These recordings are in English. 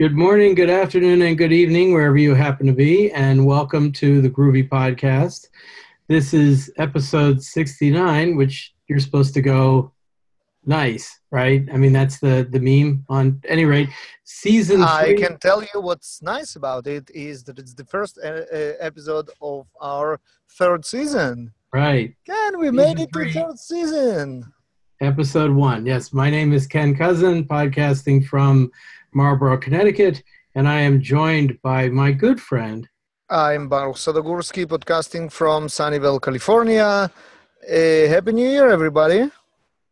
Good morning, good afternoon, and good evening, wherever you happen to be, and welcome to the Groovy Podcast. This is episode 69, which you're supposed to go nice, right? I mean, that's the, the meme on any rate. Season I can tell you what's nice about it is that it's the first uh, uh, episode of our third season. right, Ken, we made it three. to third season. episode one. Yes, my name is Ken Kousen, podcasting from Marlborough, Connecticut, and I am joined by my good friend. I'm Baruch Sadogursky, podcasting from Sunnyvale, California. Uh, Happy New Year, everybody.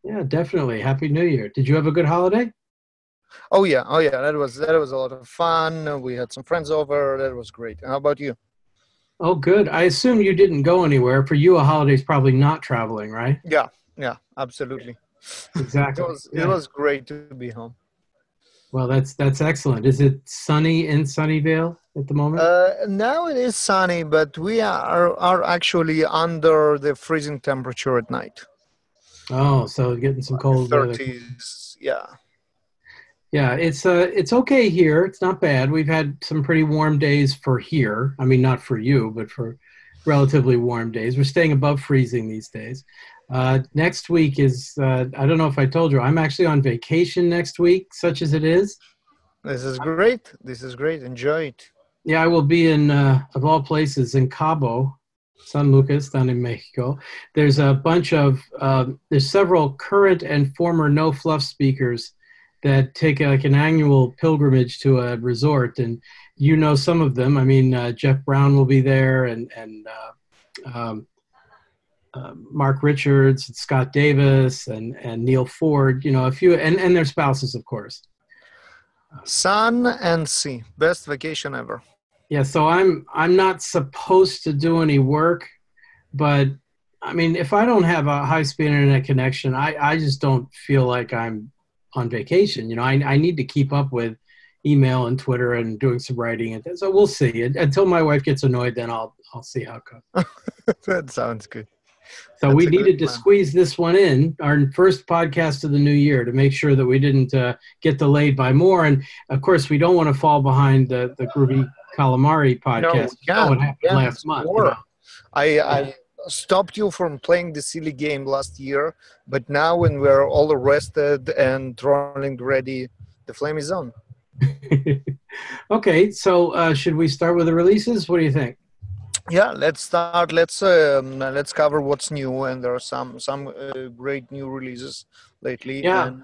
Yeah, definitely. Happy New Year. Did you have a good holiday? Oh yeah, oh yeah, that was that was a lot of fun. We had some friends over. That was great. How about you? Oh, good. I assume you didn't go anywhere. For you, a holiday is probably not traveling, right? Yeah, yeah, absolutely. It Exactly. was Yeah. it was great to be home. Well, that's that's excellent. Is it sunny in Sunnyvale at the moment? Uh, now it is sunny, but we are are actually under the freezing temperature at night. oh, so getting some cold. Thirties, yeah. Yeah, it's uh, it's okay here. It's not bad. We've had some pretty warm days for here. I mean, not for you, but for relatively warm days. We're staying above freezing these days. Uh, next week is uh, I don't know if I told you I'm actually on vacation next week, such as it is. This is great. This is great. Enjoy it. Yeah, I will be in, uh, of all places, in Cabo, San Lucas, down in Mexico. There's a bunch of, um, there's several current and former no fluff speakers that take like an annual pilgrimage to a resort, and you know some of them. I mean, uh, Jeff Brown will be there, and and uh, um, Mark Richards, and Scott Davis, and and Neal Ford. You know, a few, and and their spouses, of course. Sun and sea. Best vacation ever. Yeah, so I'm I'm not supposed to do any work, but I mean, if I don't have a high speed internet connection, I, I just don't feel like I'm on vacation. You know, I, I need to keep up with email and Twitter and doing some writing. And so we'll see. Until my wife gets annoyed, then I'll I'll see how it goes. that sounds good. So That's we needed to squeeze this one in, our first podcast of the new year, to make sure that we didn't uh, get delayed by more. And of course, we don't want to fall behind the the Groovy Calamari podcast. Know yeah, what happened yeah, last month? you know. I, I stopped you from playing the silly game last year, but now when we're all rested and rolling ready, the flame is on. okay, so uh, should we start with the releases? What do you think? Yeah, let's start. Let's um, let's cover what's new, and there are some some uh, great new releases lately. Yeah. and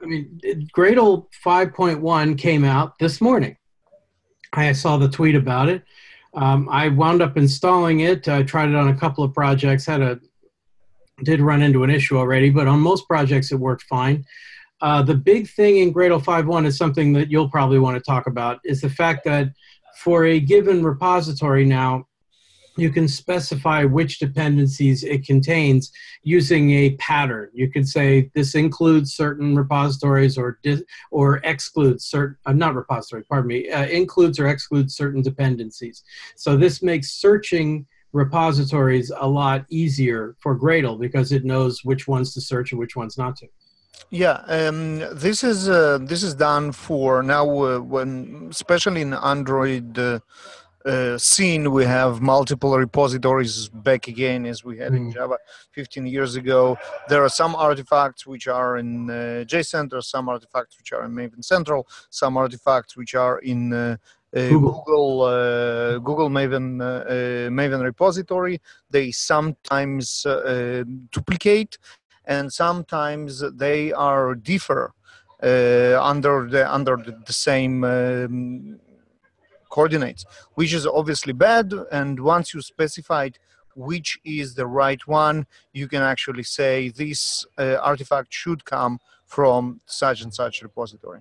I mean, Gradle 5.1 came out this morning. I saw the tweet about it. Um, I wound up installing it. I tried it on a couple of projects. Had a did run into an issue already, but on most projects it worked fine. Uh, the big thing in Gradle 5.1 is something that you'll probably want to talk about is the fact that for a given repository now, you can specify which dependencies it contains using a pattern. You can say this includes certain repositories or or excludes certain uh, not repository, pardon me, uh, includes or excludes certain dependencies. So this makes searching repositories a lot easier for Gradle because it knows which ones to search and which ones not to. yeah, um, this is uh, this is done for now. Uh, when especially in Android. Uh, scene we have multiple repositories back again as we had in Mm. java 15 years ago there are some artifacts which are in uh, jcenter some artifacts which are in maven central some artifacts which are in uh, uh, Google. google uh, google maven uh, maven repository they sometimes duplicate and sometimes they are differ uh, under the under the, the same um, coordinates, which is obviously bad. And once you specified which is the right one, you can actually say this uh, artifact should come from such and such repository.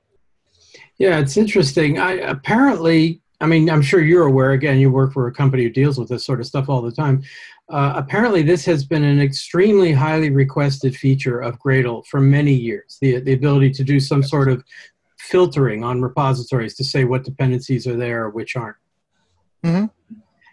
Yeah, it's interesting. I apparently, I mean, I'm sure you're aware. Again, you work for a company who deals with this sort of stuff all the time. Uh, apparently, this has been an extremely highly requested feature of Gradle for many years. The the ability to do some sort of filtering on repositories to say what dependencies are there or which aren't. Mhm.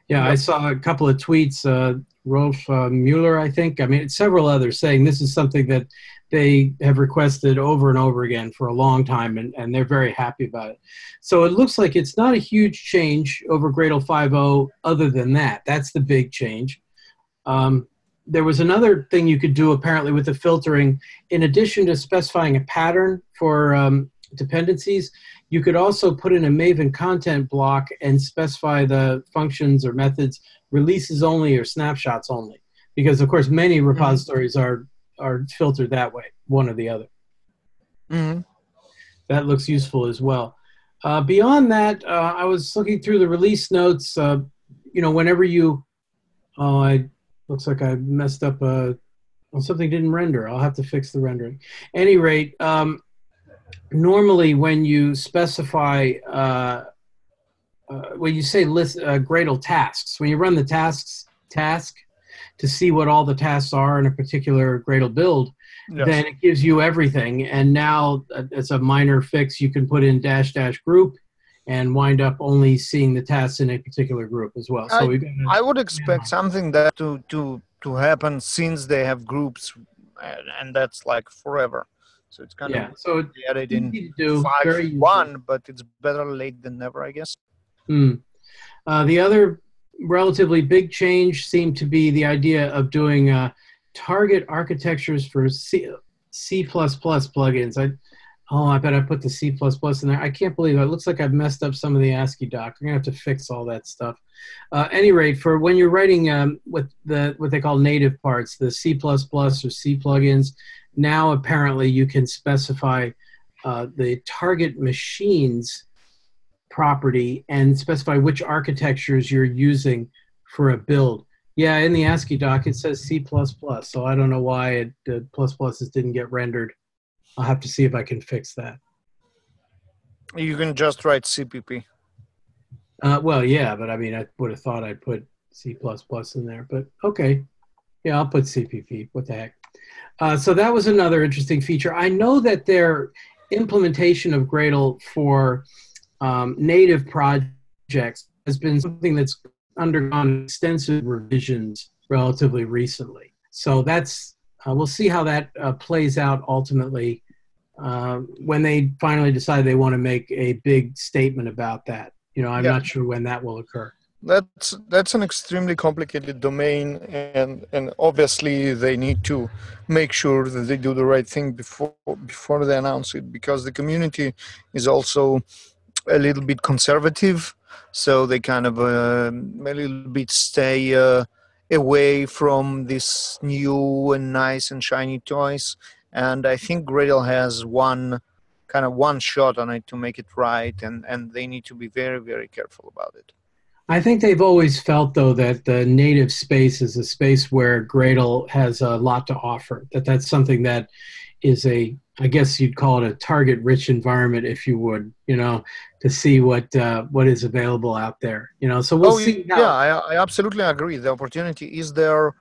Yeah, I saw a couple of tweets. Uh, Rolf uh, Mueller, I think. I mean, several others saying this is something that they have requested over and over again for a long time, and, and they're very happy about it. So it looks like it's not a huge change over Gradle 5.0 other than that. That's the big change. Um, there was another thing you could do apparently with the filtering. In addition to specifying a pattern for um, dependencies, you could also put in a Maven content block and specify the functions or methods releases only or snapshots only. Because of course many mm-hmm. repositories mm-hmm. are are filtered that way, one or the other. Mm-hmm. That looks useful as well. Uh, beyond that, uh, I was looking through the release notes. Uh, you know, whenever you, oh, I looks like I messed up. Uh, well, something didn't render. I'll have to fix the rendering. Any rate, um, normally when you specify, uh, uh, when you say list uh, Gradle tasks, when you run the tasks task to see what all the tasks are in a particular Gradle build, yes. then it gives you everything. And now uh, it's a minor fix. You can put in dash dash group and wind up only seeing the tasks in a particular group as well. So I, I would expect yeah. something that to to to happen since they have groups, and that's like forever. So it's kind yeah. of so it's added in five one, but it's better late than never, I guess. Hmm. Uh, the other relatively big change seemed to be the idea of doing uh, target architectures for C C++ plugins. I Oh, I bet I put the C++ in there. I can't believe it. it. looks like I've messed up some of the AsciiDoc. I'm gonna have to fix all that stuff. Uh, any rate, for when you're writing um, with the what they call native parts, the C++ or C plugins, now apparently you can specify uh, the target machines property and specify which architectures you're using for a build. Yeah, in the AsciiDoc it says C++, so I don't know why it, the plus pluses didn't get rendered. I'll have to see if I can fix that. You can just write CPP. Uh, well, yeah, but I mean, I would have thought I'd put C++ in there, but okay. Yeah, I'll put CPP. What the heck? Uh, so that was another interesting feature. I know that their implementation of Gradle for um, native projects has been something that's undergone extensive revisions relatively recently. So that's uh, we'll see how that uh, plays out ultimately uh, when they finally decide they want to make a big statement about that. You know, I'm yeah. not sure when that will occur. That's that's an extremely complicated domain, and and obviously they need to make sure that they do the right thing before before they announce it, because the community is also a little bit conservative, so they kind of uh, a little bit stay uh, away from these new and nice and shiny toys and I think Gradle has one kind of one shot on it to make it right, and and they need to be very very careful about it. I think they've always felt though that the native space is a space where Gradle has a lot to offer. That that's something that is a I guess you'd call it a target rich environment if you would, you know, to see what uh, what is available out there. You know, so we'll oh, see. Yeah, I, I absolutely agree. The opportunity is there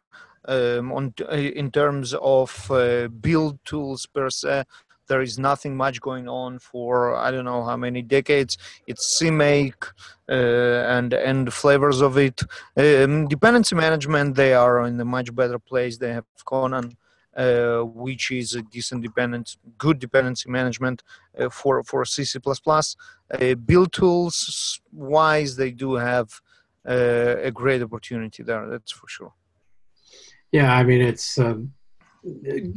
um, on uh, in terms of uh, build tools per se there is nothing much going on for I don't know how many decades. It's CMake uh, and and flavors of it. Um, dependency management they are in a much better place. They have Conan, uh, which is a decent dependence, good dependency management uh, for for CC++. Uh, build tools wise, they do have a great opportunity there. That's for sure. Yeah, I mean, it's uh,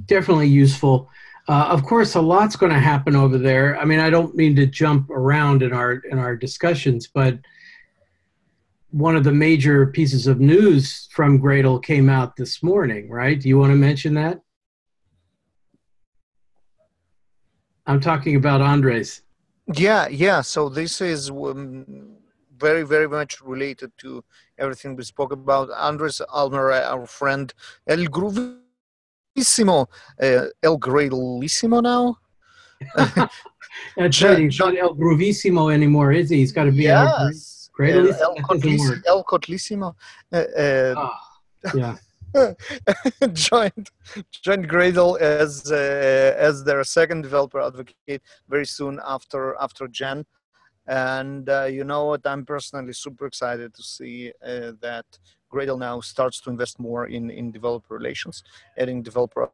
definitely useful. Uh, of course, a lot's going to happen over there. I mean, I don't mean to jump around in our in our discussions, but one of the major pieces of news from Gradle came out this morning, right? Do you want to mention that? I'm talking about Andres. Yeah, yeah. So this is um, very, very much related to everything we spoke about. Andres Almiray, our friend, El Groovissimo, uh, El Gradlissimo now. That's right. He's not El Groovissimo anymore, is he? He's got to be yes. El. El, Kotlissimo. El Kotlissimo. Uh, uh, oh, yeah. joined joined Gradle as uh, as their second developer advocate very soon after after Jen and uh, you know what? I'm personally super excited to see uh, that Gradle now starts to invest more in, in developer relations, adding developer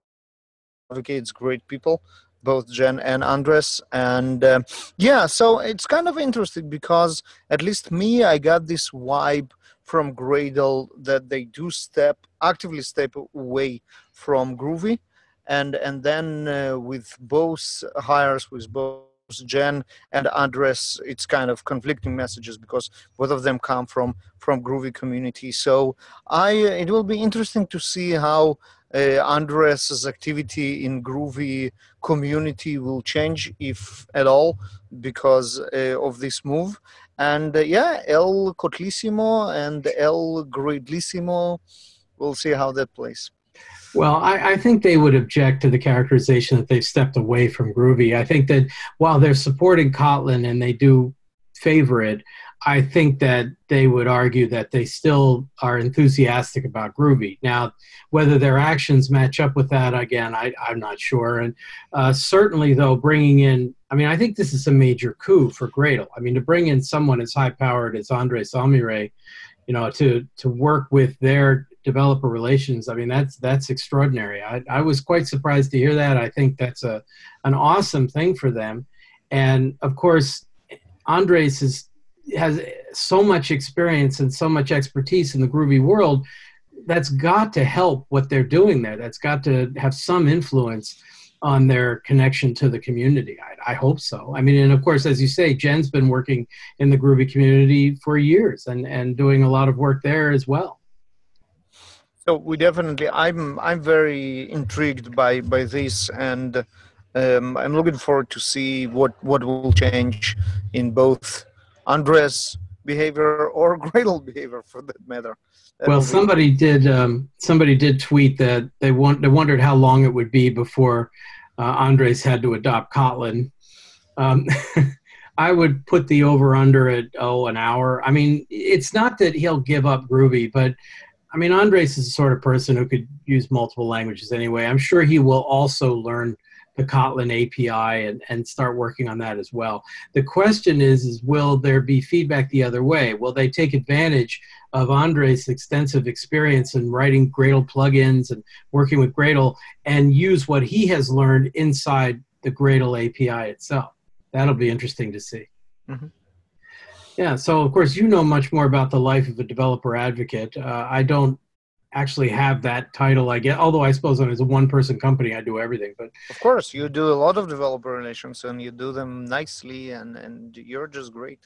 advocates, great people, both Jen and Andres. And uh, yeah, so it's kind of interesting because at least me, I got this vibe from Gradle that they do step actively step away from Groovy, and and then uh, with both hires with both Jen and Andres, it's kind of conflicting messages because both of them come from from Groovy community. So I it will be interesting to see how uh, Andres's activity in Groovy community will change, if at all, because uh, of this move. And uh, yeah, El Kotlissimo and El Gradlissimo, we'll see how that plays. Well, I, I, think they would object to the characterization that they've stepped away from Groovy. I think that while they're supporting Kotlin and they do favor it, I think that they would argue that they still are enthusiastic about Groovy. Now, whether their actions match up with that, again, I, am not sure. And uh, certainly, though, bringing in, I mean, I think this is a major coup for Gradle. I mean, to bring in someone as high powered as Andres Almiray, you know, to to work with their developer relations, I mean, that's that's extraordinary. I, I was quite surprised to hear that. I think that's a an awesome thing for them. And of course, Andres is has so much experience and so much expertise in the groovy world that's got to help what they're doing there that's got to have some influence on their connection to the community I, I, hope so i mean and of course as you say jen's been working in the groovy community for years and and doing a lot of work there as well so we definitely i'm i'm very intrigued by by this and um, i'm looking forward to see what what will change in both Andres behavior or Gradle behavior for that matter. That well, somebody be- did um, somebody did tweet that they want they wondered how long it would be before uh, Andres had to adopt Kotlin. Um, I would put the over under at oh an hour. I mean, it's not that he'll give up Groovy, but I mean Andres is the sort of person who could use multiple languages anyway. I'm sure he will also learn the Kotlin API and, and start working on that as well. The question is, is will there be feedback the other way? Will they take advantage of Andre's extensive experience in writing Gradle plugins and working with Gradle and use what he has learned inside the Gradle API itself? That'll be interesting to see. Mm-hmm. Yeah, so of course you know much more about the life of a developer advocate. Uh, I don't actually have that title i get although i suppose as a one person company i do everything but of course you do a lot of developer relations and you do them nicely and and you're just great.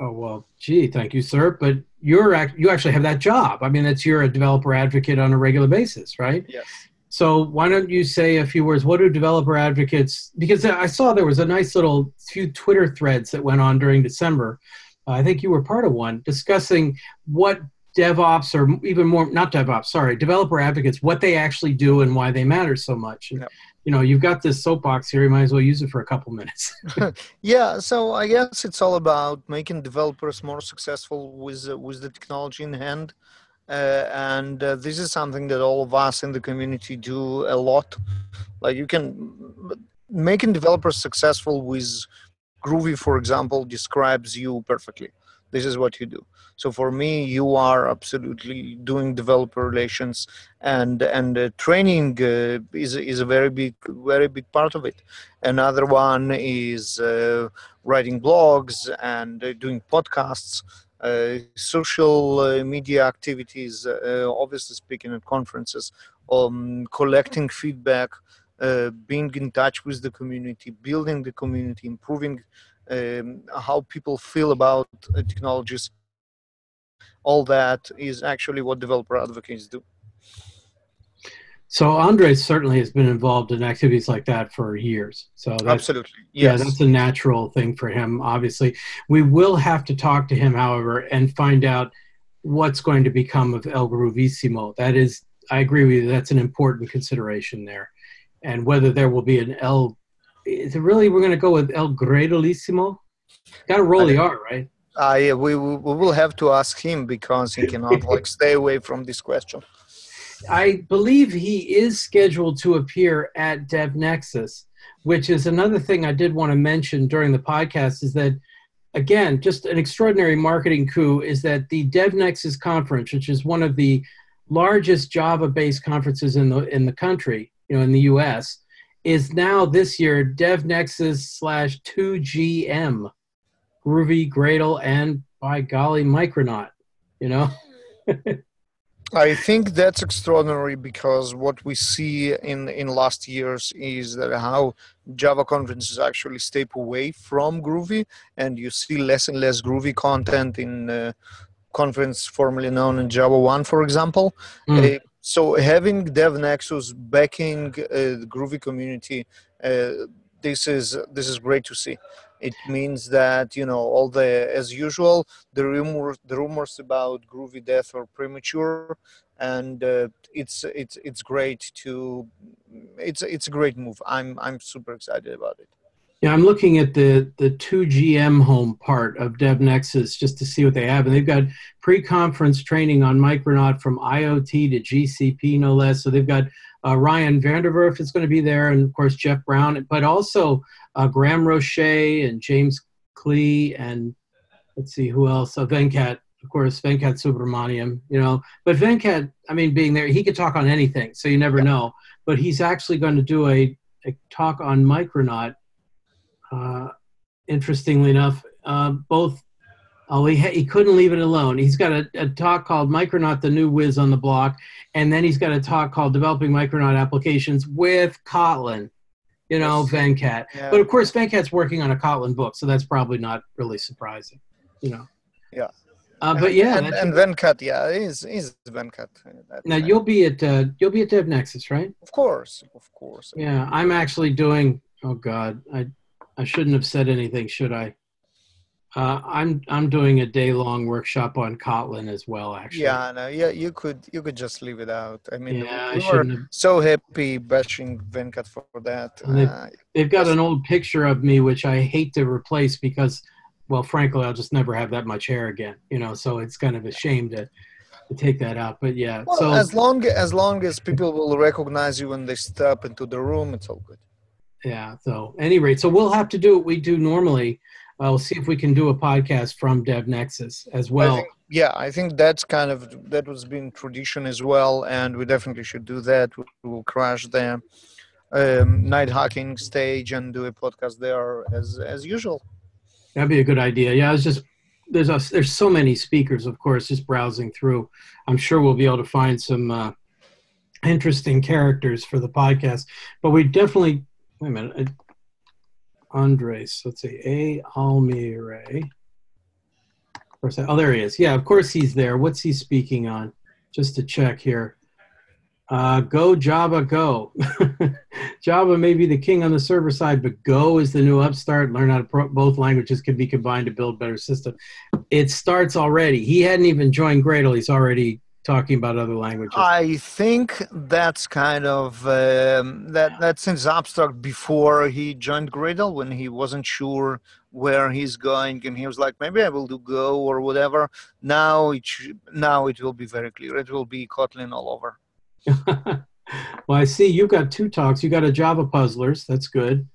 Oh well gee thank you sir but you're you actually have that job. I mean that's you're a developer advocate on a regular basis right? Yes. So why don't you say a few words what do developer advocates because i saw there was a nice little few twitter threads that went on during december I think you were part of one discussing what DevOps or even more, not DevOps, sorry, developer advocates, what they actually do and why they matter so much. And, yep. You know, you've got this soapbox here. You might as well use it for a couple minutes. yeah, so I guess it's all about making developers more successful with uh, with the technology in hand, uh, and uh, this is something that all of us in the community do a lot. Like you can making developers successful with Groovy, for example, describes you perfectly. This is what you do. So for me you are absolutely doing developer relations and and uh, training uh, is is a very big very big part of it. Another one is uh, writing blogs and uh, doing podcasts uh, social uh, media activities obviously speaking at conferences um, collecting feedback being in touch with the community building the community improving um, how people feel about uh, technologies. All that is actually what developer advocates do. So andre certainly has been involved in activities like that for years. So that's, absolutely yes. yeah that's a natural thing for him obviously. We will have to talk to him however and find out what's going to become of el groovissimo that is i agree with you that's an important consideration there and whether there will be an L. is it really we're going to go with El Gradolissimo? Got to roll the R, right? Uh, yeah, we, we will have to ask him because he cannot like stay away from this question. I believe he is scheduled to appear at DevNexus, which is another thing I did want to mention during the podcast is that again, just an extraordinary marketing coup is that the DevNexus conference, which is one of the largest Java-based conferences in the in the country, you know, in the US, is now this year DevNexus slash 2GM, Groovy, Gradle, and by golly, Micronaut. You know? I think that's extraordinary because what we see in in last years is that how Java conferences actually step away from Groovy, and you see less and less Groovy content in uh, conference formerly known in Java One, for example. Mm. Uh, so having DevNexus backing uh, the Groovy community, uh, this is this is great to see. It means that you know all the as usual the rumors the rumors about groovy death are premature and uh, it's it's it's great to it's it's a great move. I'm i'm super excited about it yeah i'm looking at the the 2gm home part of devnexus just to see what they have and they've got pre-conference training on micronaut from iot to gcp no less so they've got uh, Ryan Vanderwerf is going to be there, and of course Jeff Brown, but also uh, Graeme Rocher and James Kleeh, and let's see who else. Uh, Venkat, of course, Venkat Subramaniam. You know, but Venkat, I mean, being there, he could talk on anything, so you never know. But he's actually going to do a, a talk on Micronaut. Uh, interestingly enough, uh, both Oh, he, he couldn't leave it alone. He's got a, a talk called Micronaut, the new whiz on the block, and then he's got a talk called Developing Micronaut Applications with Kotlin, you know, yes. Venkat. Yeah. But of course, Venkat's working on a Kotlin book, so that's probably not really surprising, you know. Yeah. Uh, but yeah, and, and Venkat, yeah, he's he's Venkat. Now you'll be at uh, you'll be at DevNexus, right? Of course, of course. Yeah, I'm actually doing. Oh God, I I shouldn't have said anything, should I? Uh, I'm I'm doing a day long workshop on Kotlin as well. Actually. Yeah, no, yeah, you could you could just leave it out. I mean, yeah, we I were have... so happy bashing Venkat for that. They've, uh, they've, got an old picture of me which I hate to replace because, well, frankly, I'll just never have that much hair again. You know, so it's kind of a shame to to take that out. But yeah, well, so as long as long as people will recognize you when they step into the room, it's all good. Yeah. So, any rate, so we'll have to do what we do normally uh, we'll see if we can do a podcast from DevNexus as well. I think, yeah, I think that's kind of that was been tradition as well, and we definitely should do that. We will crash the um, Nighthawking stage and do a podcast there as as usual. That'd be a good idea. Yeah, I was just there's a, there's so many speakers, of course, just browsing through. I'm sure we'll be able to find some uh, interesting characters for the podcast, but we definitely wait a minute. Andres. Let's see, A. Almiray. Oh, there he is. Yeah, of course he's there. What's he speaking on? Just to check here. Uh, go Java, go. Java may be the king on the server side, but Go is the new upstart. Learn how to pro- both languages can be combined to build better system. It starts already. He hadn't even joined Gradle. He's already talking about other languages? I think that's kind of um, that that's his abstract before he joined Gradle when he wasn't sure where he's going and he was like maybe I will do Go or whatever. Now it should, now it will be very clear. It will be Kotlin all over. well, I see you've got two talks. You got a Java puzzlers, that's good,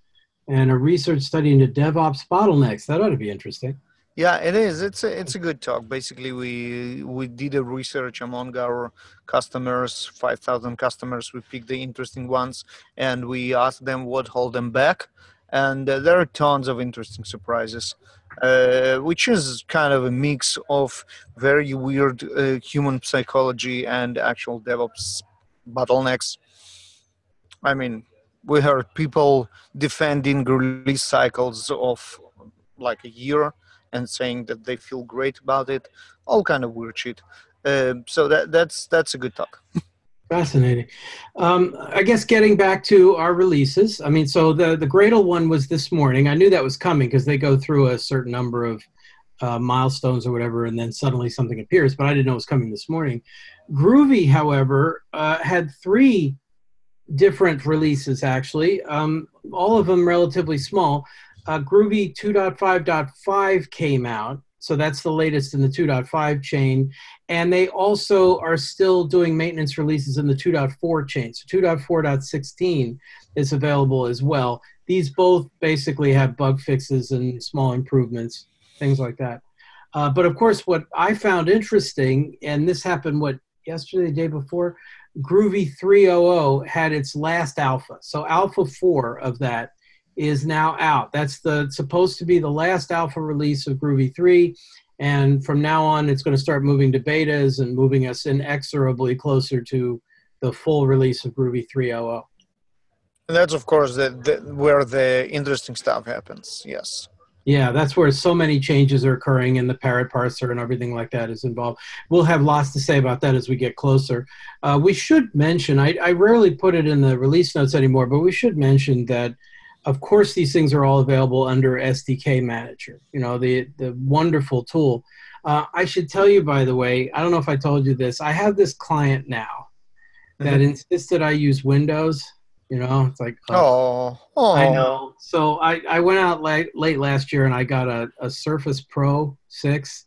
and a research study into DevOps bottlenecks. That ought to be interesting. Yeah, it is. It's a, it's a good talk. Basically, we we did a research among our customers, five thousand customers. We picked the interesting ones, and we asked them what hold them back. And uh, there are tons of interesting surprises, uh, which is kind of a mix of very weird uh, human psychology and actual DevOps bottlenecks. I mean, we heard people defending release cycles of like a year and saying that they feel great about it all kind of weird shit. Uh, so that that's that's a good talk. Fascinating. Um, i guess getting back to our releases i mean so the the gradle one was this morning. I knew that was coming because they go through a certain number of uh, milestones or whatever and then suddenly something appears but i didn't know it was coming this morning. Groovy however uh, had three different releases actually. Um, all of them relatively small uh, Groovy 2.5.5 came out. So that's the latest in the 2.5 chain. And they also are still doing maintenance releases in the 2.4 chain. So 2.4.16 is available as well. These both basically have bug fixes and small improvements, things like that. Uh, but of course, what I found interesting, and this happened what yesterday, the day before, Groovy 300 had its last alpha. So alpha 4 of that is now out. That's the supposed to be the last alpha release of Groovy 3 and from now on it's going to start moving to betas and moving us inexorably closer to the full release of Groovy 300. And that's of course the, the, where the interesting stuff happens. Yes. Yeah, that's where so many changes are occurring, and the parrot parser and everything like that is involved. We'll have lots to say about that as we get closer. Uh, we should mention, I, I rarely put it in the release notes anymore, but we should mention that, of course, these things are all available under SDK Manager, you know, the, the wonderful tool. Uh, I should tell you, by the way, I don't know if I told you this, I have this client now that mm-hmm. insisted I use Windows you know, it's like oh, oh. I know. So I, I went out late late last year and I got a, a Surface Pro six.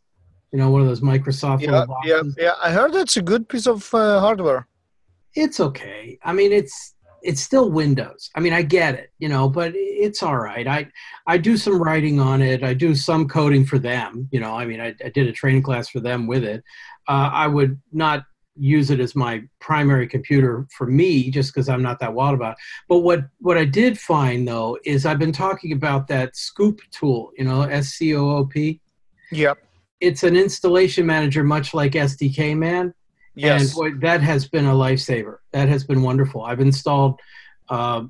You know, one of those Microsoft yeah, Yeah, yeah. I heard it's a good piece of uh, hardware. It's okay. I mean, it's it's still Windows. I mean, I get it, you know, but it's all right. I I do some writing on it. I do some coding for them. You know, I mean, I, I did a training class for them with it. Uh, I would not use it as my primary computer for me just because I'm not that wild about it. But what, what I did find though is I've been talking about that Scoop tool, you know, S C O O P. Yep. It's an installation manager, much like SDK Man. Yes. And boy, that has been a lifesaver. That has been wonderful. I've installed uh,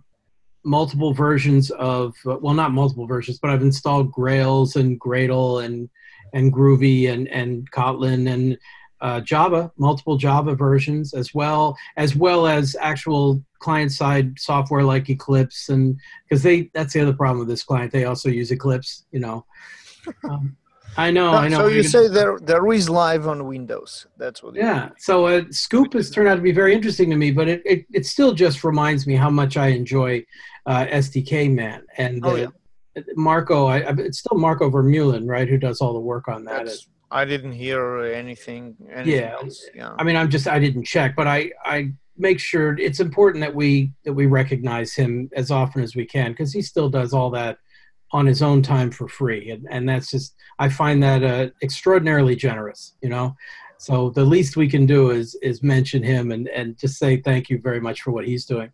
multiple versions of, well, not multiple versions, but I've installed Grails and Gradle and and Groovy and and Kotlin and uh, Java, multiple Java versions, as well as well as actual client-side software like Eclipse, and because they that's the other problem with this client, they also use Eclipse. You know, um, I know, I know. So you say there there is live on Windows. That's what. Yeah. So uh, Scoop has turned out to be very interesting to me, but it, it, it still just reminds me how much I enjoy uh, SDK Man and. Oh, yeah. Marco, I, it's still Marco Vermeulen, right, who does all the work on that. That's, I didn't hear anything. anything yeah. Else. yeah. I mean, I'm just I didn't check, but I I make sure it's important that we that we recognize him as often as we can because he still does all that on his own time for free, and and that's just I find that uh, extraordinarily generous. You know. So the least we can do is is mention him and, and just say thank you very much for what he's doing.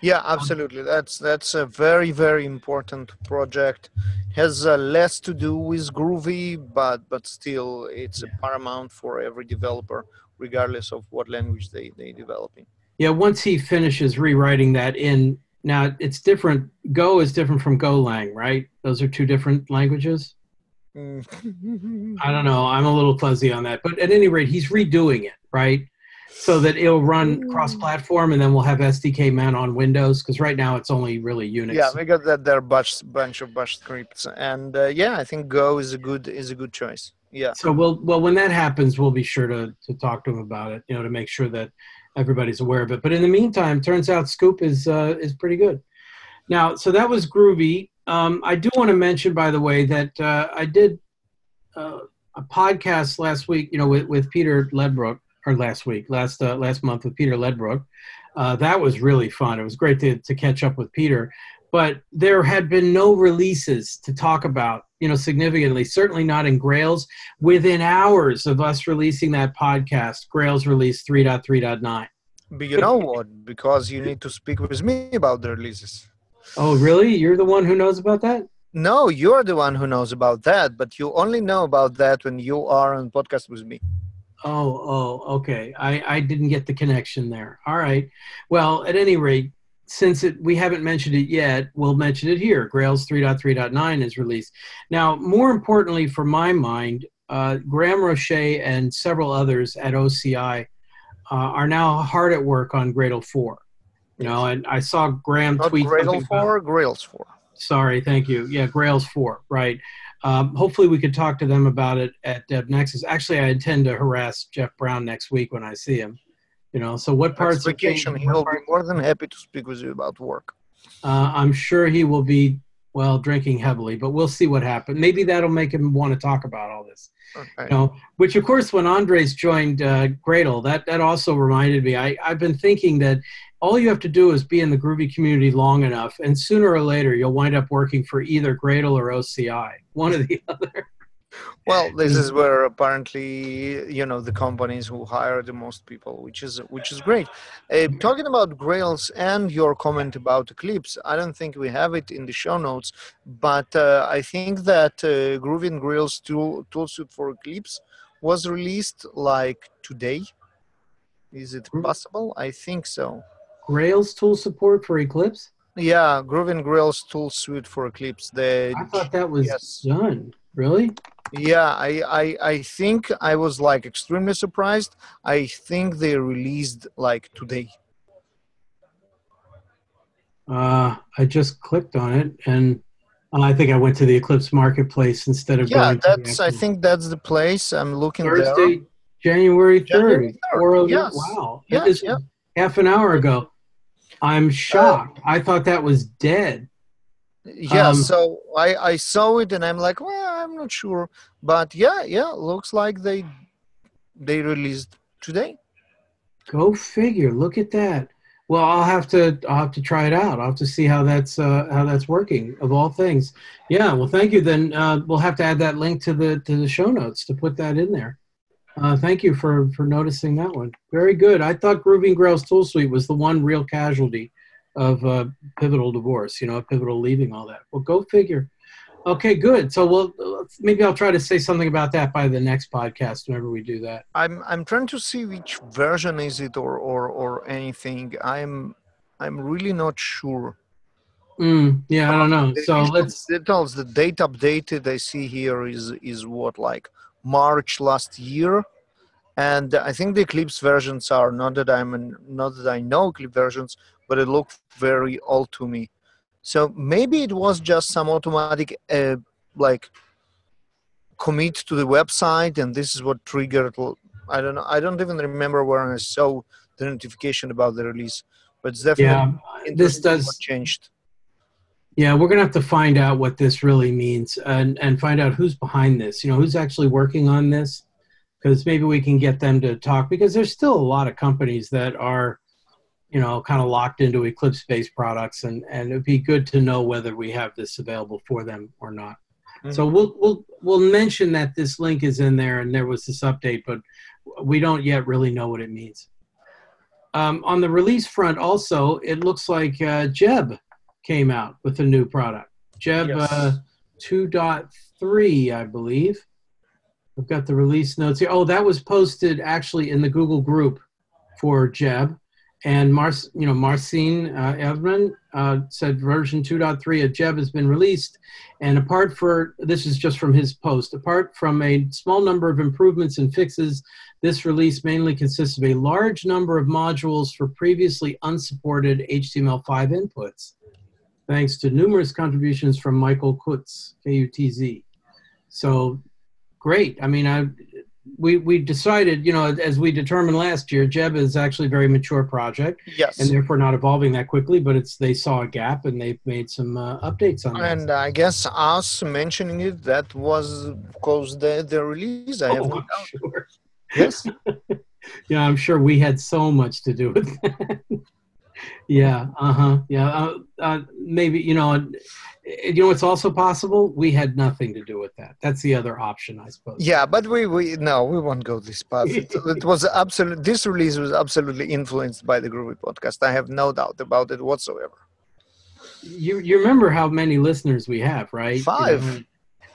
Yeah, absolutely. That's that's a very very important project. Has uh, less to do with Groovy, but but still, it's yeah. paramount for every developer, regardless of what language they they developing. Yeah, once he finishes rewriting that in now, it's different. Go is different from Golang, right? Those are two different languages. Mm. I don't know. I'm a little fuzzy on that, but at any rate, he's redoing it, right? so that it'll run cross-platform, and then we'll have SDK Man on Windows because right now it's only really Unix. Yeah, we got that there are bunch bunch of bash scripts, and uh, yeah, I think Go is a good is a good choice. Yeah. So we'll well when that happens, we'll be sure to to talk to him about it, you know, to make sure that everybody's aware of it. But in the meantime, turns out Scoop is uh, is pretty good. Now, so that was Groovy. Um, I do want to mention, by the way, that uh, I did uh, a podcast last week, you know, with, with Peter Ledbrook, or last week, last uh, last month with Peter Ledbrook. Uh, that was really fun. It was great to, to catch up with Peter. But there had been no releases to talk about, you know, significantly. Certainly not in Grails. Within hours of us releasing that podcast, Grails released 3.3.9. But you know what? Because you need to speak with me about the releases. Oh, really? You're the one who knows about that? No, you're the one who knows about that, but you only know about that when you are on podcast with me. Oh, oh, okay. I, I didn't get the connection there. All right. Well, at any rate, since it, we haven't mentioned it yet, we'll mention it here. Grails 3.3.9 is released. Now, more importantly, for my mind, uh, Graeme Rocher and several others at OCI uh, are now hard at work on Gradle 4. You know, and I saw Graeme tweet Gradle 4, about, Grails 4. Sorry, thank you. Yeah, Grails 4, right. Um, hopefully, we could talk to them about it at DevNexus. Actually, I intend to harass Jeff Brown next week when I see him. You know, so what parts vacation? He will be more than happy to speak with you about work. Uh, I'm sure he will be well drinking heavily, but we'll see what happens. Maybe that'll make him want to talk about all this. Okay. You know, which of course, when Andres joined uh, Gradle, that that also reminded me. I I've been thinking that all you have to do is be in the Groovy community long enough, and sooner or later you'll wind up working for either Gradle or OCI, one or the other. Well, this is where apparently you know the companies who hire the most people, which is which is great. Uh, talking about Grails and your comment about Eclipse, I don't think we have it in the show notes, but uh, I think that uh, Groovy and Grails tool toolsuite for Eclipse was released like today. Is it possible? I think so. Grails tool support for Eclipse. Yeah, Groovy and Grails tool suite for Eclipse. The I thought that was yes. done. Really? Yeah, I, I I think I was like extremely surprised. I think they released like today. Uh, I just clicked on it and I think I went to the Eclipse Marketplace instead of yeah. that's I think that's the place I'm looking. Thursday, there. January third. Oh yes. Wow. Yeah, that is yeah. half an hour ago. I'm shocked. Uh, I thought that was dead. Yeah, um, so I I saw it and I'm like, well, I'm not sure, but yeah, yeah, looks like they they released today. Go figure. Look at that. Well, I'll have to I'll have to try it out. I'll have to see how that's uh, how that's working. Of all things, yeah. Well, thank you. Then uh, we'll have to add that link to the to the show notes to put that in there. Uh, thank you for for noticing that one. Very good. I thought Grooving Grails Tool Suite was the one real casualty of uh, pivotal divorce. You know, pivotal leaving all that. Well, go figure. Okay, good. So we'll maybe I'll try to say something about that by the next podcast whenever we do that. I'm I'm trying to see which version is it or or or anything. I'm I'm really not sure. Mm, yeah, I don't know. So let's details. The date updated I see here is is what like March last year, and I think the Eclipse versions are not that I'm not that I know Eclipse versions, but it looked very old to me. So maybe it was just some automatic uh, like commit to the website, and this is what triggered. I don't know. I don't even remember where I saw the notification about the release, but it's definitely yeah, this does changed. Yeah, we're gonna have to find out what this really means and and find out who's behind this. You know, who's actually working on this, because maybe we can get them to talk. Because there's still a lot of companies that are, you know, kind of locked into Eclipse-based products, and and it'd be good to know whether we have this available for them or not. Mm-hmm. So we'll we'll we'll mention that this link is in there, and there was this update, but we don't yet really know what it means. Um, on the release front, also, it looks like uh, Geb came out with a new product. Geb yes. uh, 2.3, I believe. I've got the release notes here. Oh, that was posted actually in the Google group for Geb. And Mar- you know, Marcin uh, Erdmann uh, said version 2.3 of Geb has been released. And apart for, this is just from his post, apart from a small number of improvements and fixes, this release mainly consists of a large number of modules for previously unsupported HTML5 inputs thanks to numerous contributions from Michael Kutz, K-U-T-Z. So great. I mean, I we we decided, you know, as we determined last year, Geb is actually a very mature project, yes, and therefore not evolving that quickly. But it's they saw a gap and they've made some uh, updates on that. And I guess us mentioning it that was because the the release. I have oh, no doubt. Sure. Yes. yeah, I'm sure we had so much to do with that yeah uh-huh yeah uh, uh, maybe you know you know it's also possible we had nothing to do with that. That's the other option i suppose. Yeah but we we no we won't go this path. It, it was absolutely this release was absolutely influenced by the groovy podcast. I have no doubt about it whatsoever. You you remember how many listeners we have right? Five. you know,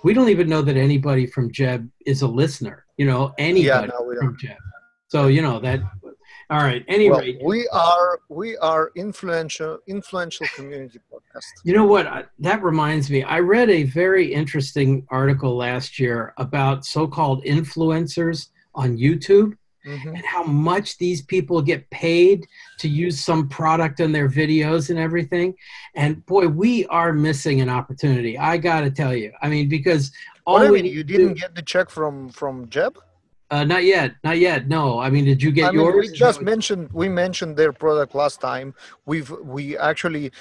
we don't even know that anybody from Geb is a listener you know anybody yeah, no, from Geb. So you know that all right. Anyway, well, we are we are influential influential community podcast. You know what? That reminds me. I read a very interesting article last year about so-called influencers on YouTube. Mm-hmm. and how much these people get paid to use some product in their videos and everything. And boy, we are missing an opportunity. I got to tell you. I mean, because all what, I mean, you didn't do, get the check from from Geb. Uh, not yet, not yet. No, I mean, did you get I yours? Mean, we just mentioned we mentioned their product last time. We've we actually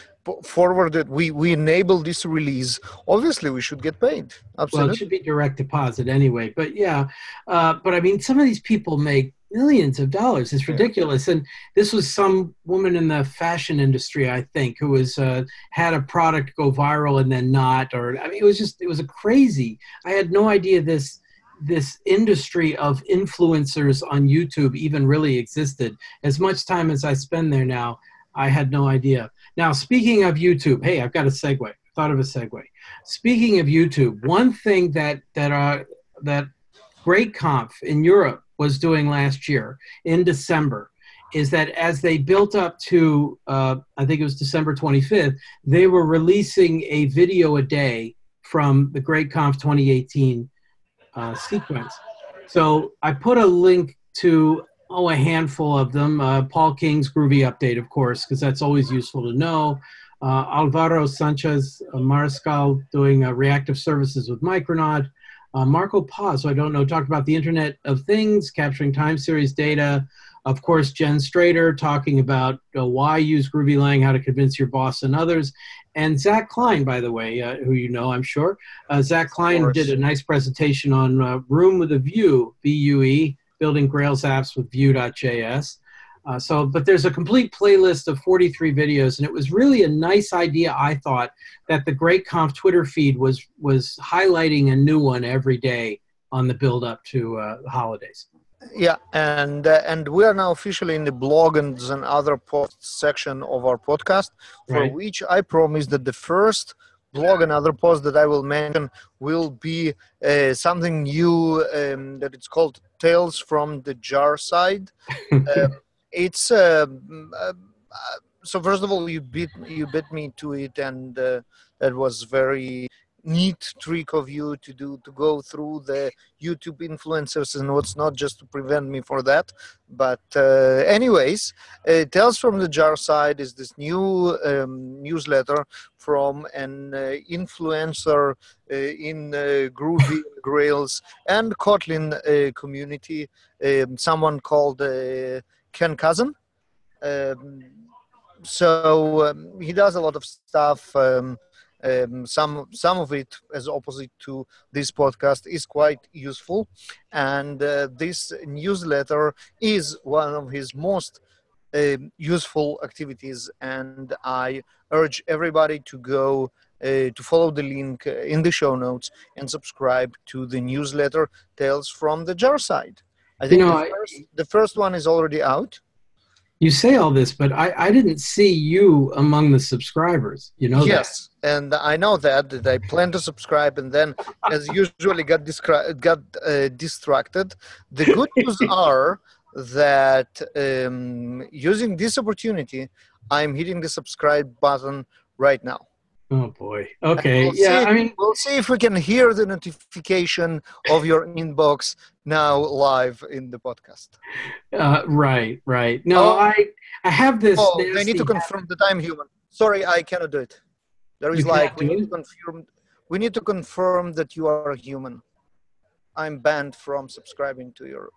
forwarded. We we enabled this release. Obviously, we should get paid. Absolutely, well, it should be direct deposit anyway. But yeah, uh, but I mean, some of these people make millions of dollars. It's ridiculous. And this was some woman in the fashion industry, I think, who was uh, had a product go viral and then not. Or I mean, it was just it was a crazy. I had no idea this this industry of influencers on YouTube even really existed. As much time as I spend there now, I had no idea. Now, speaking of YouTube, hey, I've got a segue. Thought of a segue. Speaking of YouTube, one thing that that uh, that GR8Conf in Europe was doing last year in December is that as they built up to, uh, I think it was December 25th, they were releasing a video a day from the GR8Conf 2018 uh, sequence. So I put a link to oh a handful of them. Uh, Paul King's Groovy Update, of course, because that's always useful to know. Uh, Alvaro Sanchez Mariscal doing uh, reactive services with Micronaut. Uh, Marco Paz, who I don't know, talked about the Internet of Things, capturing time series data. Of course, Jen Strater talking about uh, why use Groovy Lang, how to convince your boss and others. And Zach Klein, by the way, uh, who you know, I'm sure. Uh, Zach Klein did a nice presentation on uh, Room with a View, VUE, building Grails apps with Vue.js. Uh, so, but there's a complete playlist of 43 videos, and it was really a nice idea. I thought that the GR8Conf Twitter feed was was highlighting a new one every day on the build up to uh, the holidays. Yeah, and uh, and we are now officially in the blog and and other posts section of our podcast, for right. which I promise that the first blog and other posts that I will mention will be uh, something new um, that it's called Tales from the Jar Side. um, it's uh, uh, so first of all you beat you beat me to it and uh, that was very neat trick of you to do to go through the youtube influencers and what's not just to prevent me for that but uh, anyways uh, tales from the jar side is this new um, newsletter from an uh, influencer uh, in uh, groovy grails and kotlin uh, community um, someone called Ken Kousen. Um, so um, he does a lot of stuff. Um, some some of it, as opposite to this podcast, is quite useful, and uh, this newsletter is one of his most uh, useful activities. And I urge everybody to go uh, to follow the link in the show notes and subscribe to the newsletter Tales from the Jar Side. I think you know, the, first, I, the first one is already out. You say all this, but I, I didn't see you among the subscribers. You know yes, that. and I know that that I plan to subscribe, and then, as usually, got got uh, distracted. The good news are that um, using this opportunity, I'm hitting the subscribe button right now. Oh boy. Okay. We'll yeah. See, I mean, we'll see if we can hear the notification of your inbox now live in the podcast. Uh, right. Right. No, oh, I I have this. Oh, they need to confirm that I'm human. Sorry, I cannot do it. There is like we need to confirm. We need to confirm that you are a human. I'm banned from subscribing to your.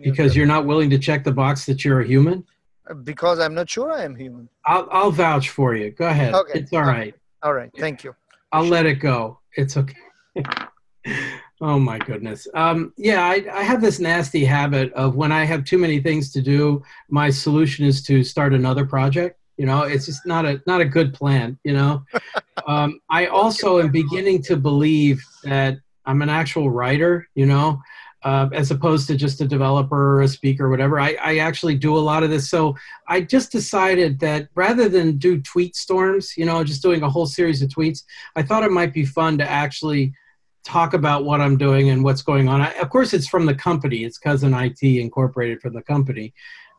Because you're not willing to check the box that you're a human. Because I'm not sure I am human. I'll I'll vouch for you. Go ahead. Okay. It's all right. All right. Thank you. I'll let it go. It's okay. oh my goodness. Um, yeah, I, I have this nasty habit of when I have too many things to do, my solution is to start another project. You know, it's just not a not a good plan. You know, um, I also am beginning to believe that I'm an actual writer. You know, uh, as opposed to just a developer or a speaker or whatever. I, I actually do a lot of this. So I just decided that rather than do tweet storms, you know, just doing a whole series of tweets, I thought it might be fun to actually talk about what I'm doing and what's going on. I, of course, it's from the company. It's Kousen IT Incorporated from the company.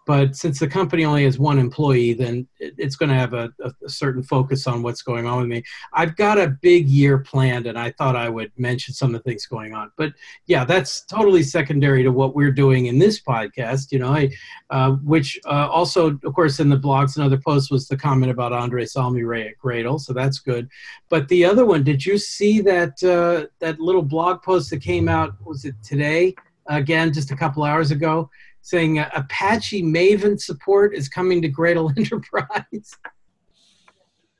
But since the company only has one employee, then it's going to have a, a, certain focus on what's going on with me. I've got a big year planned, and I thought I would mention some of the things going on. But yeah, that's totally secondary to what we're doing in this podcast. You know, I, uh, which uh, also, of course, in the blogs and other posts was the comment about Andres Almiray at Gradle, so that's good. But the other one, did you see that uh, that little blog post that came out? Was it today? Again, just a couple hours ago saying uh, Apache Maven support is coming to Gradle Enterprise.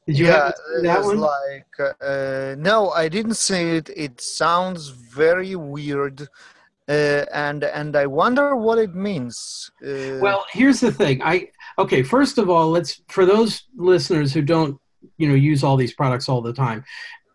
Did you yeah, that one? Like, uh, no, I didn't see it. It sounds very weird. uh, and and I wonder what it means. Uh, well, here's the thing. I okay. First of all, let's for those listeners who don't you know use all these products all the time.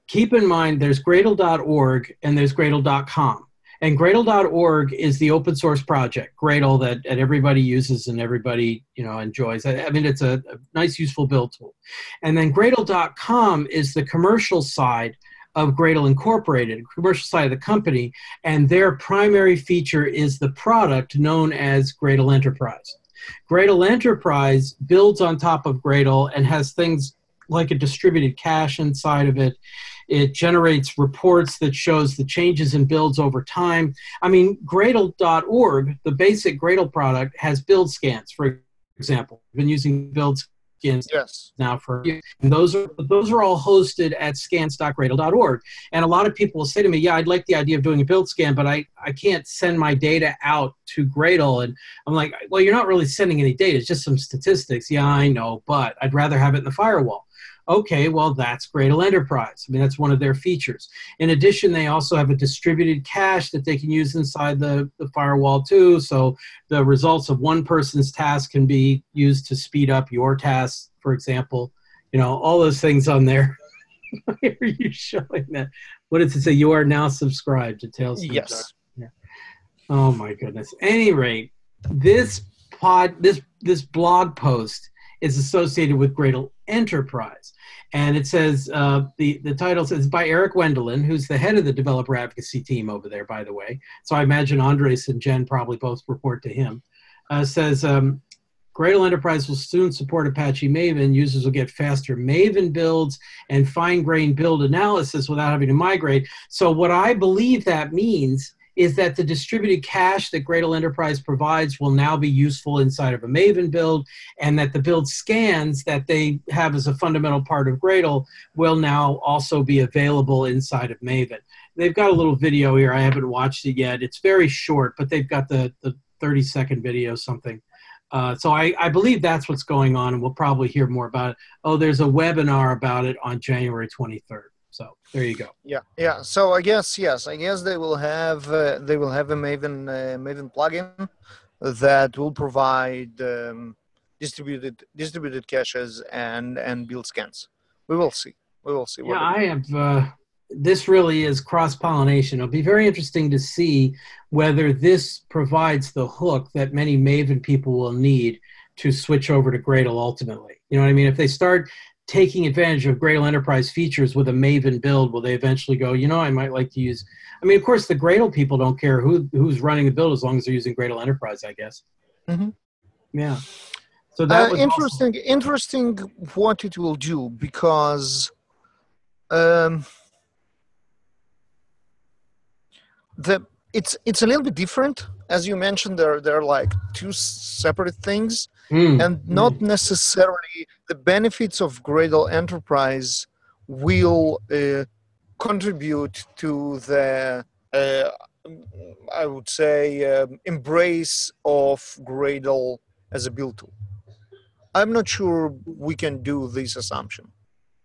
Keep in mind, there's Gradle.org and there's Gradle.com. And Gradle.org is the open source project, Gradle, that, that everybody uses and everybody you know enjoys. I, I mean, it's a, a nice, useful build tool. And then Gradle.com is the commercial side of Gradle Incorporated, commercial side of the company, and their primary feature is the product known as Gradle Enterprise. Gradle Enterprise builds on top of Gradle and has things like a distributed cache inside of it. It generates reports that shows the changes in builds over time. I mean, Gradle.org, the basic Gradle product, has build scans, for example. We've been using build scans yes. now for and those are those are all hosted at scans.gradle.org. And a lot of people will say to me, "Yeah, I'd like the idea of doing a build scan, but I I can't send my data out to Gradle." And I'm like, "Well, you're not really sending any data; it's just some statistics." Yeah, I know, but I'd rather have it in the firewall. Okay, well, that's Gradle Enterprise. I mean, that's one of their features. In addition, they also have a distributed cache that they can use inside the, the firewall too. So the results of one person's task can be used to speed up your tasks, for example. You know, all those things on there. Why are you showing that? What does it say? You are now subscribed to from Yes. Yeah. Oh my goodness. Any rate, this pod, this this blog post is associated with Gradle Enterprise. And it says, uh, the, the title says by Eric Wendelin, who's the head of the developer advocacy team over there, by the way. So I imagine Andres and Jen probably both report to him. Uh, says, um, Gradle Enterprise will soon support Apache Maven. Users will get faster Maven builds and fine grained build analysis without having to migrate. So, what I believe that means is that the distributed cache that Gradle Enterprise provides will now be useful inside of a Maven build, and that the build scans that they have as a fundamental part of Gradle will now also be available inside of Maven. They've got a little video here. I haven't watched it yet. It's very short, but they've got the, the 30 second video something. Uh, so I, I believe that's what's going on, and we'll probably hear more about it. Oh, there's a webinar about it on January 23rd. So there you go. Yeah, yeah. So I guess yes, I guess they will have uh, they will have a Maven uh, Maven plugin that will provide um, distributed distributed caches and and build scans. We will see. We will see. Yeah, I have. Uh, this really is cross pollination. It'll be very interesting to see whether this provides the hook that many Maven people will need to switch over to Gradle ultimately. You know what I mean? If they start taking advantage of Gradle Enterprise features with a Maven build, will they eventually go, you know, I might like to use? I mean, of course, the Gradle people don't care who who's running the build as long as they're using Gradle Enterprise, I guess. Mm-hmm. Yeah. So that uh, interesting. Awesome. Interesting what it will do because. Um, the it's it's a little bit different as you mentioned they're they're like two separate things mm. and not mm. necessarily the benefits of Gradle Enterprise will uh, contribute to the uh, I would say um, embrace of Gradle as a build tool. I'm not sure we can do this assumption.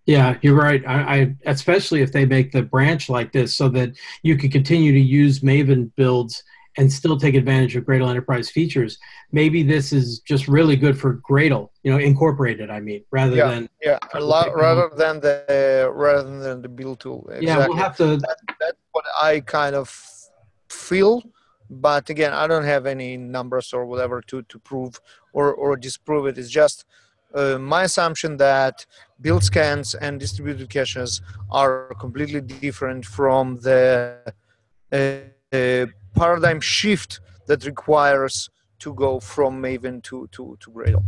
Yeah, you're right. I, I, especially if they make the branch like this, so that you can continue to use Maven builds and still take advantage of Gradle Enterprise features. Maybe this is just really good for Gradle, you know, incorporated. I mean, rather yeah, than yeah, a lot rather than the rather than the build tool. Exactly. Yeah, we'll have to. That, that's what I kind of feel, but again, I don't have any numbers or whatever to to prove or or disprove it. It's just uh, my assumption that build scans and distributed caches are completely different from the uh, uh, paradigm shift that requires to go from Maven to to to Gradle.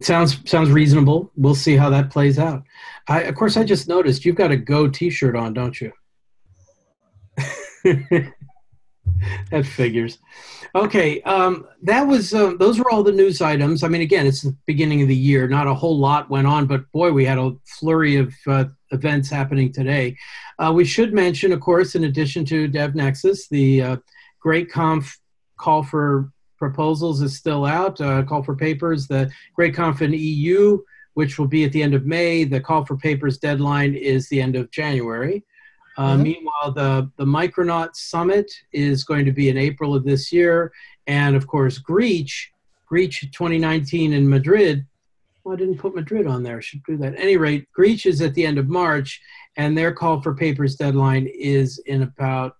Sounds sounds reasonable. We'll see how that plays out. I, of course, I just noticed you've got a Go T-shirt on, don't you? that figures. Okay, um, that was uh, those were all the news items. I mean, again, it's the beginning of the year. Not a whole lot went on, but boy, we had a flurry of uh, events happening today. Uh, we should mention, of course, in addition to DevNexus, the uh, GR8Conf call for proposals is still out. Uh, call for papers. The GR8Conf in EU, which will be at the end of May. The call for papers deadline is the end of January. Uh, Mhm. Meanwhile, the, the Micronaut Summit is going to be in April of this year. And of course, Greach, Greach 2019 in Madrid. Well, I didn't put Madrid on there. I should do that. At any rate, Greach is at the end of March, and their call for papers deadline is in about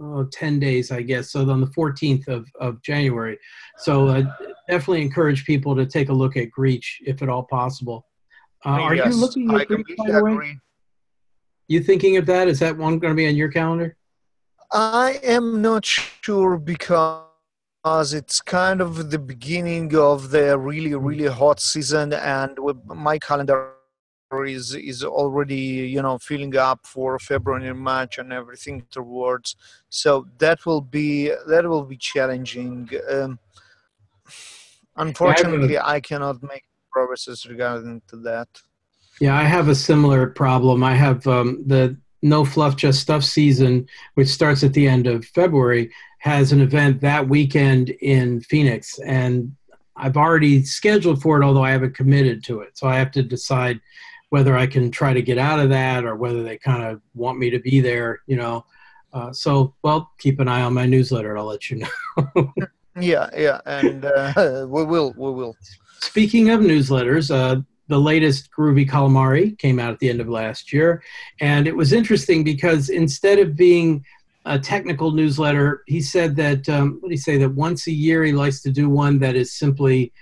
oh, 10 days, I guess. So on the 14th of, of January. So uh, definitely encourage people to take a look at Greach if at all possible. Uh, are Yes, you looking at Greach, by the way? agree. You thinking of that? Is that one going to be on your calendar? I am not sure because it's kind of the beginning of the really really hot season, and with my calendar is is already you know filling up for February and March and everything towards. So that will be that will be challenging. Um, unfortunately, I cannot make progresses regarding to that. Yeah, I have a similar problem. I have um, the No Fluff Just Stuff season, which starts at the end of February, has an event that weekend in Phoenix. And I've already scheduled for it, although I haven't committed to it. So I have to decide whether I can try to get out of that or whether they kind of want me to be there, you know. Uh, so, well, keep an eye on my newsletter. I'll let you know. Yeah, yeah, and uh, we will, we will. Speaking of newsletters, uh, the latest Groovy Calamari came out at the end of last year. And it was interesting because instead of being a technical newsletter, he said that, um, what did he say, that once a year he likes to do one that is simply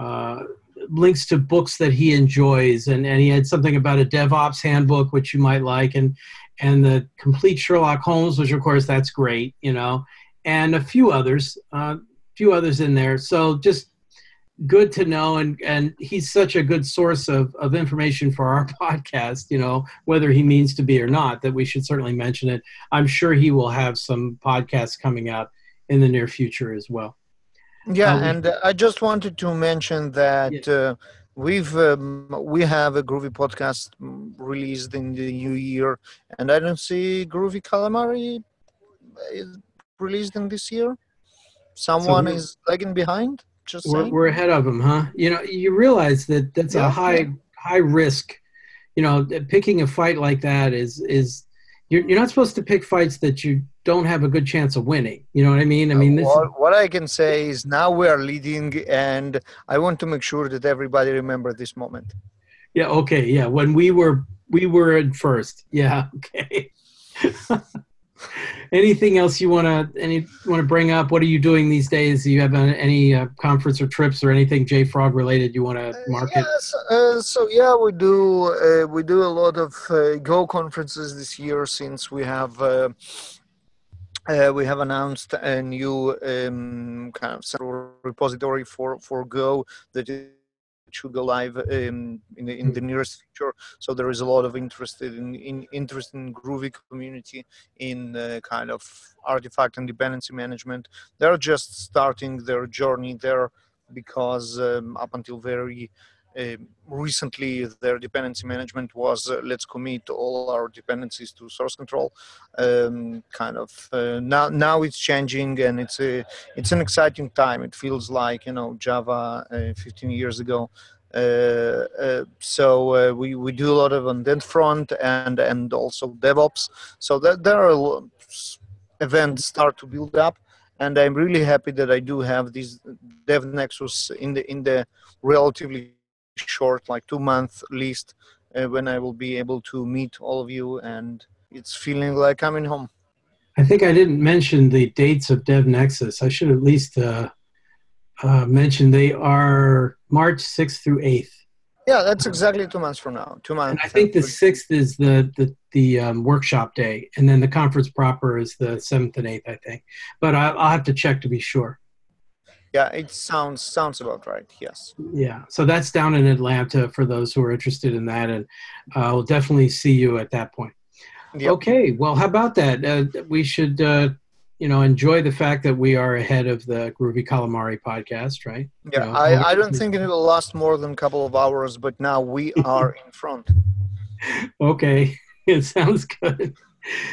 uh, links to books that he enjoys. And, and he had something about a DevOps handbook, which you might like, and, and the complete Sherlock Holmes, which of course that's great, you know, and a few others, a uh, few others in there. So just good to know and and he's such a good source of, of information for our podcast you know whether he means to be or not that we should certainly mention it i'm sure he will have some podcasts coming out in the near future as well Yeah, Um, and uh, I just wanted to mention that uh, we've um, we have a Groovy podcast released in the new year, and I don't see Groovy Calamari is released in this year. Someone we're- is lagging behind. Just we're, saying. we're ahead of them, huh you know you realize that that's Yeah, a high high risk you know picking a fight like that is is you're, you're not supposed to pick fights that you don't have a good chance of winning you know what i mean i mean this what, what I can say is now we are leading, and I want to make sure that everybody remember this moment. Yeah. Okay. Yeah. When we were we were in first. Yeah. Okay. Anything else you want to any want to bring up? What are you doing these days? Do you have uh, any uh, conference or trips or anything JFrog related you want to market? Yes, uh, so yeah, we do uh, we do a lot of uh, Go conferences this year since we have uh, uh, we have announced a new um, kind of central repository for for Go that should go live um, in the in the nearest future. So there is a lot of interest in, in interest in Groovy community in uh, kind of artifact and dependency management. They're just starting their journey there because um, up until very recently their dependency management was uh, let's commit all our dependencies to source control. Um, kind of uh, now now it's changing and it's a it's an exciting time. It feels like you know java uh, 15 years ago. Uh, uh, so uh, we, we do a lot of on that front and and also DevOps. So that there are events start to build up, and I'm really happy that I do have this DevNexus in the in the relatively short, like two month least, uh, when I will be able to meet all of you, and it's feeling like coming home. I think I didn't mention the dates of DevNexus. I should at least uh, uh, mention they are March 6th through 8th. Yeah, that's exactly two months from now. Two months. And I think the sixth is the the the um, workshop day, and then the conference proper is the seventh and eighth, I think. But I, I'll have to check to be sure. Yeah, it sounds sounds about right. Yes. Yeah, so that's down in Atlanta for those who are interested in that, and uh, we'll definitely see you at that point. Yep. Okay, well, how about that? Uh, we should, uh, you know, enjoy the fact that we are ahead of the Groovy Calamari podcast, right? Yeah, I, I don't think it will last more than a couple of hours, but now we are in front. Okay, it sounds good.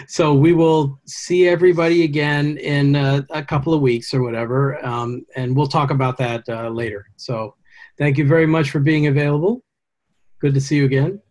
So we will see everybody again in uh, a couple of weeks or whatever, um, and we'll talk about that uh, later. So thank you very much for being available. Good to see you again.